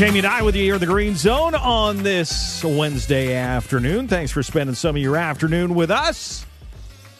Jamie and I with you here in the Green Zone on this Wednesday afternoon. Thanks for spending some of your afternoon with us.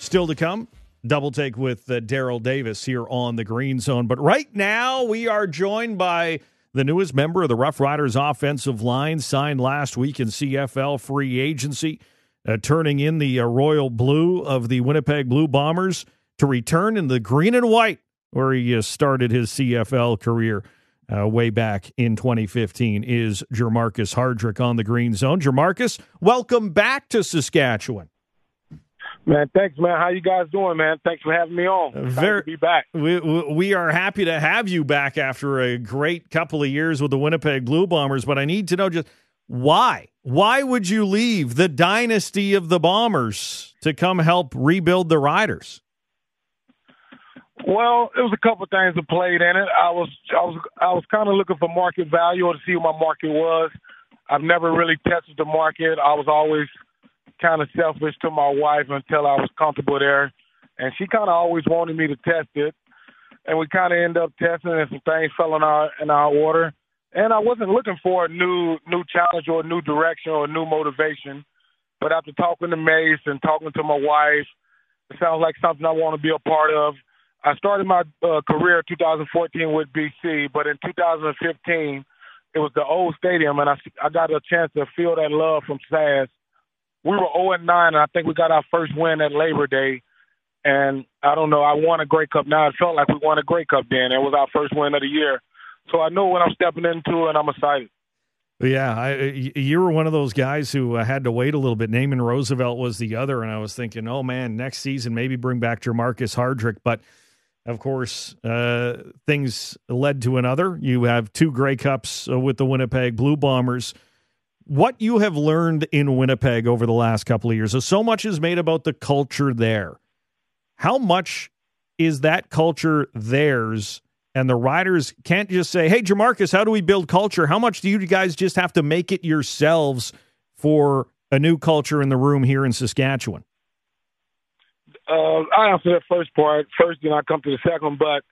Still to come, double take with uh, Daryl Davis here on the Green Zone. But right now, we are joined by the newest member of the Rough Riders offensive line, signed last week in CFL free agency, uh, turning in the uh, royal blue of the Winnipeg Blue Bombers to return in the green and white, where he uh, started his CFL career uh, way back in 2015 is Jermarcus Hardrick on the green zone. Jermarcus, welcome back to Saskatchewan. Man, thanks, man. How you guys doing, man? Thanks for having me on. Very, be back. We, we are happy to have you back after a great couple of years with the Winnipeg Blue Bombers, but I need to know just why? Why would you leave the dynasty of the Bombers to come help rebuild the Riders? Well, it was a couple of things that played in it. I was I was I was kind of looking for market value or to see what my market was. I've never really tested the market. I was always kind of selfish to my wife until I was comfortable there, and she kind of always wanted me to test it. And we kind of ended up testing, and some things fell in our in our order. And I wasn't looking for a new new challenge or a new direction or a new motivation. But after talking to Mace and talking to my wife, it sounds like something I want to be a part of. I started my uh, career in 2014 with BC, but in 2015, it was the old stadium, and I, I got a chance to feel that love from SAS. We were 0 and 9, and I think we got our first win at Labor Day. And I don't know, I won a Grey Cup now. It felt like we won a Grey Cup then. It was our first win of the year. So I know what I'm stepping into, and I'm excited. Yeah, I, you were one of those guys who uh, had to wait a little bit. Naaman Roosevelt was the other, and I was thinking, oh man, next season maybe bring back Jermarcus Hardrick. But of course, uh, things led to another. You have two Grey Cups uh, with the Winnipeg Blue Bombers. What you have learned in Winnipeg over the last couple of years, so, so much is made about the culture there. How much is that culture theirs? And the riders can't just say, "Hey, Jermarcus, how do we build culture?" How much do you guys just have to make it yourselves for a new culture in the room here in Saskatchewan? Uh, I answer that first part first, then I come to the second. But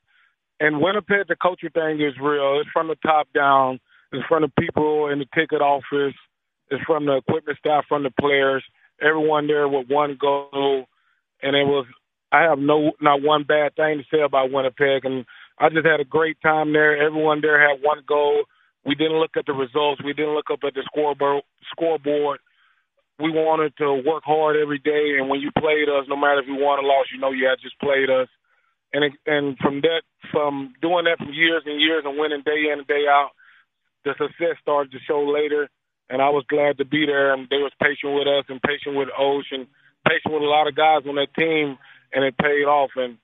in Winnipeg, the culture thing is real. It's from the top down. It's from the people in the ticket office. It's from the equipment staff, from the players. Everyone there with one goal, and it was. I have no not one bad thing to say about Winnipeg, and I just had a great time there. Everyone there had one goal. We didn't look at the results. We didn't look up at the scoreboard. Scoreboard we wanted to work hard every day, and when you played us, no matter if you won or lost, you know you had just played us. And it, and from that, from doing that for years and years and winning day in and day out, the success started to show later. And I was glad to be there, and they was patient with us and patient with O'Shea, patient with a lot of guys on that team, and it paid off. And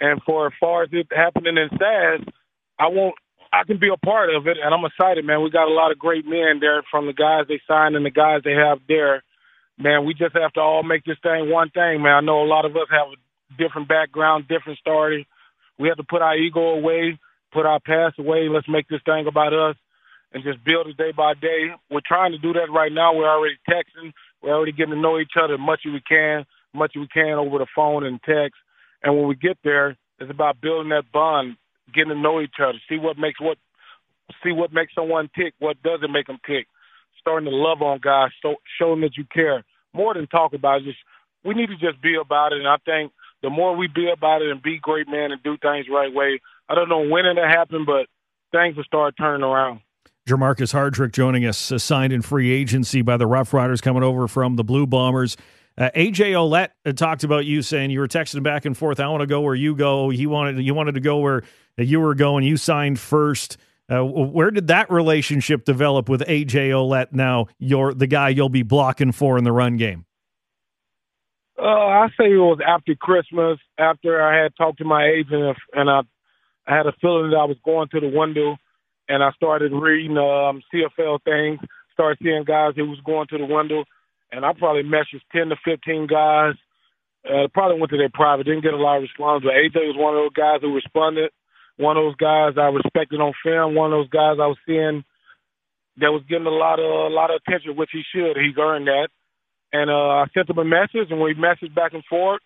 and for as far as it happening in SAS, I won't I can be a part of it, and I'm excited, man. We got a lot of great men there from the guys they signed and the guys they have there. Man, we just have to all make this thing one thing, man. I know a lot of us have a different background, different story. We have to put our ego away, put our past away. Let's make this thing about us and just build it day by day. We're trying to do that right now. We're already texting. We're already getting to know each other as much as we can, much as we can over the phone and text. And when we get there, it's about building that bond, getting to know each other, see what makes what, see what makes someone tick, what doesn't make them tick. Starting to love on guys, so, showing that you care more than talk about it. Just we need to just be about it, and I think the more we be about it and be great men and do things right way, I don't know when it'll happen, but things will start turning around. Jermarcus Hardrick joining us, signed in free agency by the Rough Riders, coming over from the Blue Bombers. Uh, AJ Ouellette talked about you saying you were texting back and forth. I want to go where you go. He wanted you wanted to go where you were going. You signed first. Uh, where did that relationship develop with AJ Ouellette? Now you're the guy you'll be blocking for in the run game. Uh, I say it was after Christmas, after I had talked to my agent, and I, I had a feeling that I was going to the window, and I started reading um, CFL things, started seeing guys who was going to the window, and I probably messaged ten to fifteen guys. Uh, probably went to their private, didn't get a lot of response, but AJ was one of those guys who responded one of those guys I respected on film, one of those guys I was seeing that was getting a lot of a lot of attention, which he should. He's earned that. And uh, I sent him a message, and we messaged back and forth,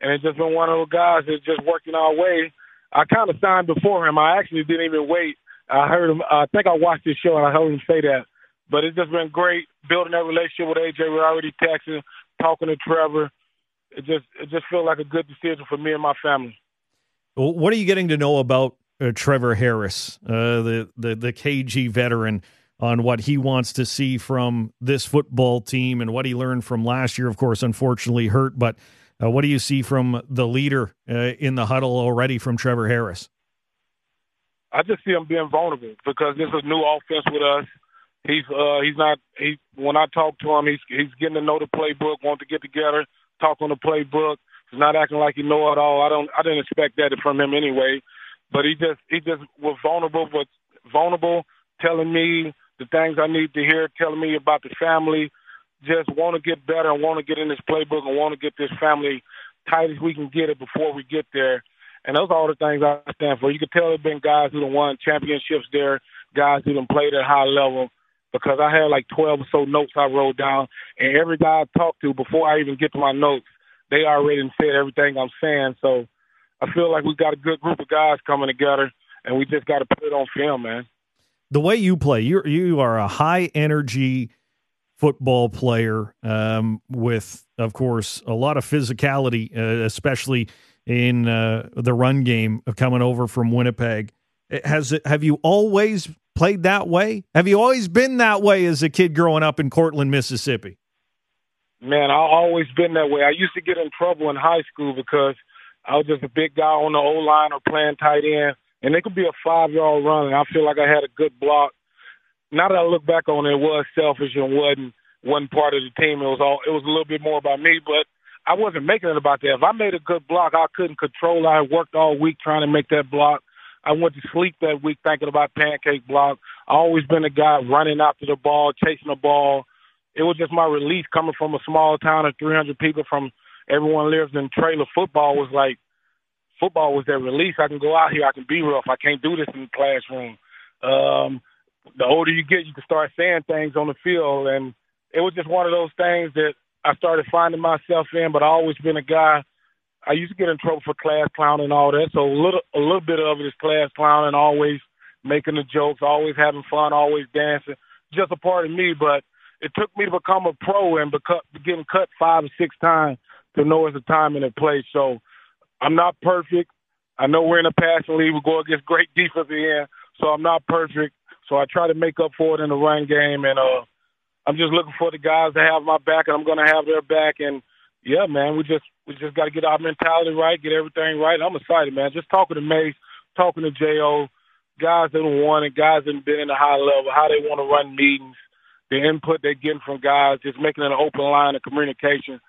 and it's just been one of those guys that's just working our way. I kind of signed before him. I actually didn't even wait I heard him. I think I watched his show and I heard him say that. But it's just been great building that relationship with AJ. We're already texting, talking to Trevor. It just it just feels like a good decision for me and my family. Well, what are you getting to know about uh, Trevor Harris, uh, the the the KG veteran? on what he wants to see from this football team and what he learned from last year. Of course, unfortunately hurt, but uh, what do you see from the leader uh, in the huddle already from Trevor Harris? I just see him being vulnerable because this is a new offense with us. He's uh he's not he when I talk to him he's he's getting to know the playbook, want to get together, talk on the playbook. He's not acting like he know it all. I don't I didn't expect that from him anyway. But he just he just was vulnerable but vulnerable, telling me the things I need to hear, telling me about the family, just want to get better and want to get in this playbook and want to get this family tight as we can get it before we get there. And those are all the things I stand for. You can tell there've been guys who have won championships there, guys who have played at high level. Because I had like twelve or so notes I wrote down, and every guy I talked to before I even get to my notes, they already said everything I'm saying. So I feel like we got a good group of guys coming together, and we just got to put it on film, man. The way you play, you you are a high energy football player um, with, of course, a lot of physicality, uh, especially in uh, the run game of coming over from Winnipeg. Has it, have you always played that way? Have you always been that way as a kid growing up in Courtland, Mississippi? Man, I've always been that way. I used to get in trouble in high school because I was just a big guy on the O line or playing tight end, and it could be a five yard run, and I feel like I had a good block. Now that I look back on it, it was selfish and wasn't wasn't part of the team. It was all it was a little bit more about me, but I wasn't making it about that. If I made a good block, I couldn't control. I worked all week trying to make that block. I went to sleep that week thinking about pancake block. I always been a guy running after the ball, chasing the ball. It was just my release coming from a small town of 300 people. From everyone lives in trailer. Football was like football was their release. I can go out here. I can be rough. I can't do this in the classroom. Um, the older you get, you can start saying things on the field, and it was just one of those things that I started finding myself in, but I always been a guy. I used to get in trouble for class clown and all that, so a little a little bit of it is class clown and always making the jokes, always having fun, always dancing. Just a part of me, but it took me to become a pro and become, getting cut five or six times to know it's a time and a place. So I'm not perfect. I know we're in a passing league. We go against great defense here, so I'm not perfect. So I try to make up for it in the run game, and uh, I'm just looking for the guys to have my back, and I'm going to have their back. And yeah, man, we just we just got to get our mentality right, get everything right. I'm excited, man. Just talking to Mace, talking to Jo, guys that won it, guys that been in the high level, how they want to run meetings, the input they're getting from guys, just making an open line of communication.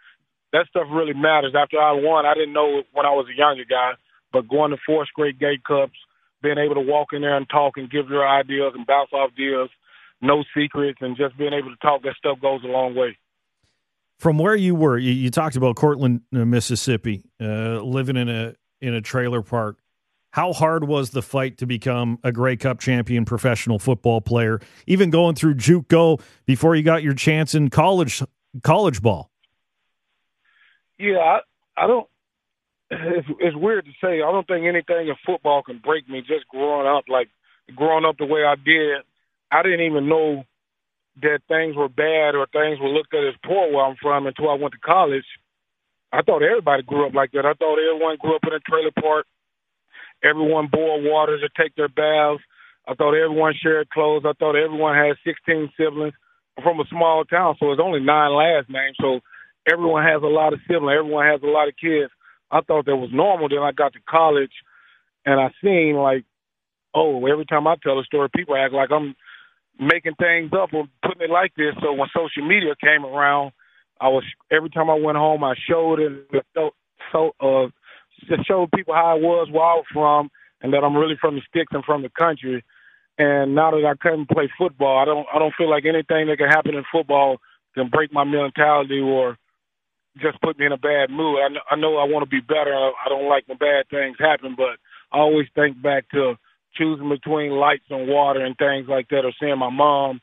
That stuff really matters. After I won, I didn't know when I was a younger guy, but going to four straight Grey Cups, being able to walk in there and talk and give your ideas and bounce off deals no secrets, and just being able to talk that stuff goes a long way. From where you were, you, you talked about Courtland, uh, Mississippi, uh, living in a in a trailer park. How hard was the fight to become a Grey Cup champion professional football player? Even going through JUCO before you got your chance in college college ball. Yeah, I, I don't. It's, it's weird to say. I don't think anything in football can break me. Just growing up, like growing up the way I did, I didn't even know that things were bad or things were looked at as poor where I'm from until I went to college. I thought everybody grew up like that. I thought everyone grew up in a trailer park. Everyone boiled water to take their baths. I thought everyone shared clothes. I thought everyone had 16 siblings. I'm from a small town, so it's only nine last names. So everyone has a lot of siblings. Everyone has a lot of kids. I thought that was normal. Then I got to college, and I seen like, oh, every time I tell a story, people act like I'm making things up or putting it like this. So when social media came around, I was every time I went home, I showed it, so, uh, just showed people how I was, where I was from, and that I'm really from the sticks and from the country. And now that I couldn't play football, I don't I don't feel like anything that can happen in football can break my mentality or just put me in a bad mood. I know I, know I want to be better. I don't like when bad things happen, but I always think back to choosing between lights and water and things like that, or seeing my mom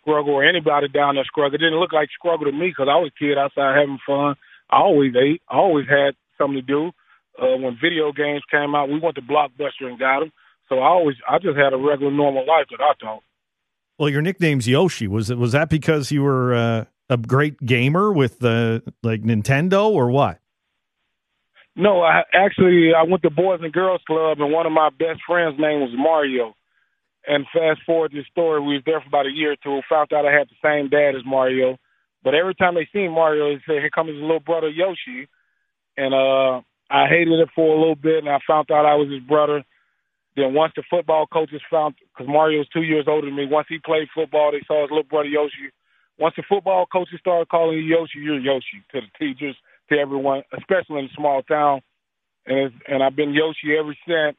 struggle or anybody down there struggle. It didn't look like struggle to me because I was a kid outside having fun. I always ate. I always had something to do. Uh, when video games came out, we went to Blockbuster and got them. So I always, I just had a regular, normal life that I thought. Well, your nickname's Yoshi. Was it was that because you were uh, a great gamer with the like Nintendo or what? No, I actually I went to Boys and Girls Club, and one of my best friends' name was Mario. And fast forward this story, we was there for about a year or two. Found out I had the same dad as Mario, but every time they seen Mario, they say, "Here comes his little brother Yoshi," and uh, I hated it for a little bit, and I found out I was his brother. Then once the football coaches found, because Mario was two years older than me, once he played football, they saw his little brother Yoshi. Once the football coaches started calling you Yoshi, you're Yoshi to the teachers, to everyone, especially in a small town. And and I've been Yoshi ever since.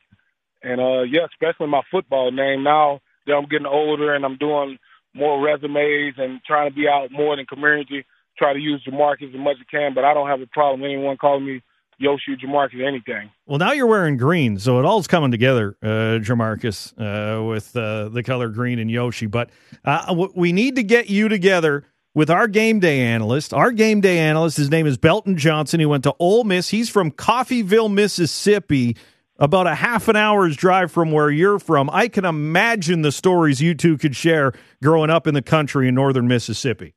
And uh yeah, especially my football name. Now that I'm getting older and I'm doing more resumes and trying to be out more in the community, try to use Jermarcus as much as I can. But I don't have a problem anyone calling me Yoshi Jermarcus anything. Well, now you're wearing green, so it all's coming together, uh, Jermarcus, uh, with uh, the color green and Yoshi. But uh, we need to get you together with our game day analyst. Our game day analyst, his name is Belton Johnson. He went to Ole Miss. He's from Coffeyville, Mississippi, about a half an hour's drive from where you're from. I can imagine the stories you two could share growing up in the country in northern Mississippi.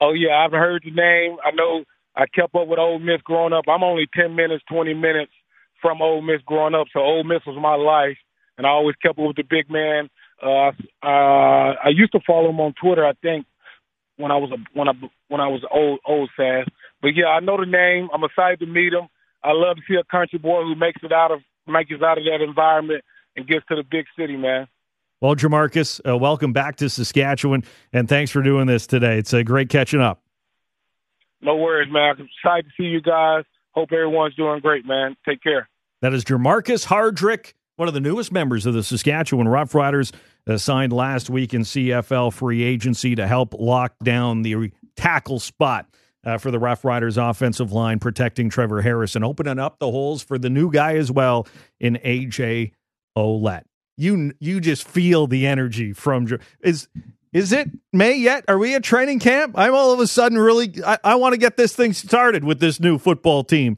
Oh yeah, I've heard the name. I know I kept up with Ole Miss growing up. I'm only ten minutes, twenty minutes from Ole Miss growing up, so Ole Miss was my life, and I always kept up with the big man. Uh, uh, I used to follow him on Twitter. I think when I was a when I when I was old old fast. But yeah, I know the name. I'm excited to meet him. I love to see a country boy who makes it out of makes it out of that environment and gets to the big city, man. Well, Jermarcus, uh, welcome back to Saskatchewan, and thanks for doing this today. It's a great catching up. No worries, man. I'm excited to see you guys. Hope everyone's doing great, man. Take care. That is Jermarcus Hardrick, one of the newest members of the Saskatchewan Roughriders, uh, signed last week in CFL free agency to help lock down the tackle spot uh, for the Roughriders offensive line, protecting Trevor Harris and opening up the holes for the new guy as well in AJ Ouellette. You you just feel the energy from is is it May yet? Are we at training camp? I'm all of a sudden really I, I want to get this thing started with this new football team